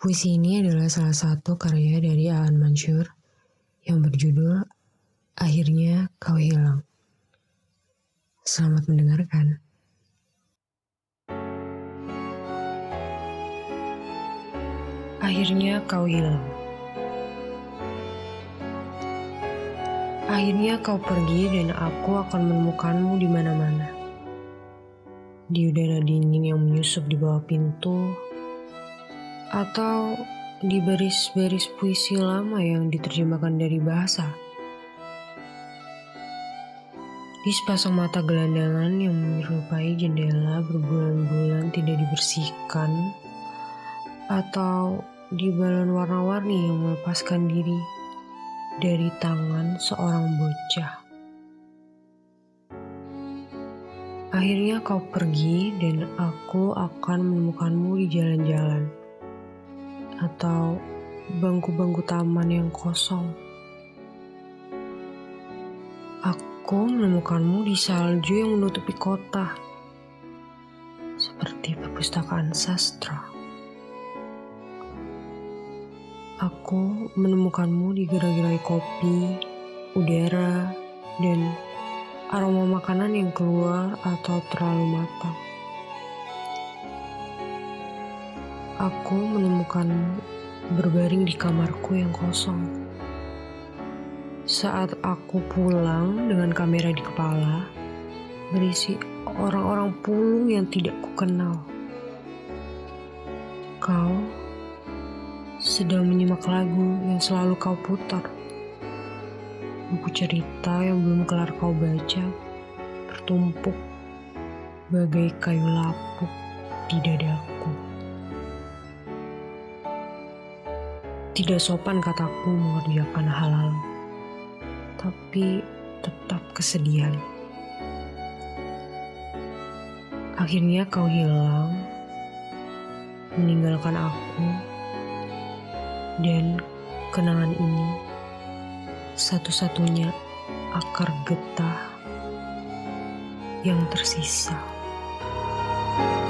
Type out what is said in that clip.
Puisi ini adalah salah satu karya dari Aan Mansur yang berjudul Akhirnya Kau Hilang. Selamat mendengarkan. Akhirnya kau hilang. Akhirnya kau pergi dan aku akan menemukanmu di mana-mana. Di udara dingin yang menyusup di bawah pintu, atau di baris-baris puisi lama yang diterjemahkan dari bahasa. Di sepasang mata gelandangan yang menyerupai jendela berbulan-bulan tidak dibersihkan, atau di balon warna-warni yang melepaskan diri dari tangan seorang bocah. Akhirnya kau pergi dan aku akan menemukanmu di jalan-jalan atau bangku-bangku taman yang kosong. Aku menemukanmu di salju yang menutupi kota, seperti perpustakaan sastra. Aku menemukanmu di gerai-gerai kopi, udara, dan aroma makanan yang keluar atau terlalu matang. Aku menemukanmu berbaring di kamarku yang kosong. Saat aku pulang dengan kamera di kepala, berisi orang-orang pulung yang tidak kukenal. Kau sedang menyimak lagu yang selalu kau putar. Buku cerita yang belum kelar kau baca bertumpuk bagai kayu lapuk di dadaku. Tidak sopan kataku mengerjakan hal-hal, tapi tetap kesedihan. Akhirnya kau hilang, meninggalkan aku dan kenangan ini satu-satunya akar getah yang tersisa. thank you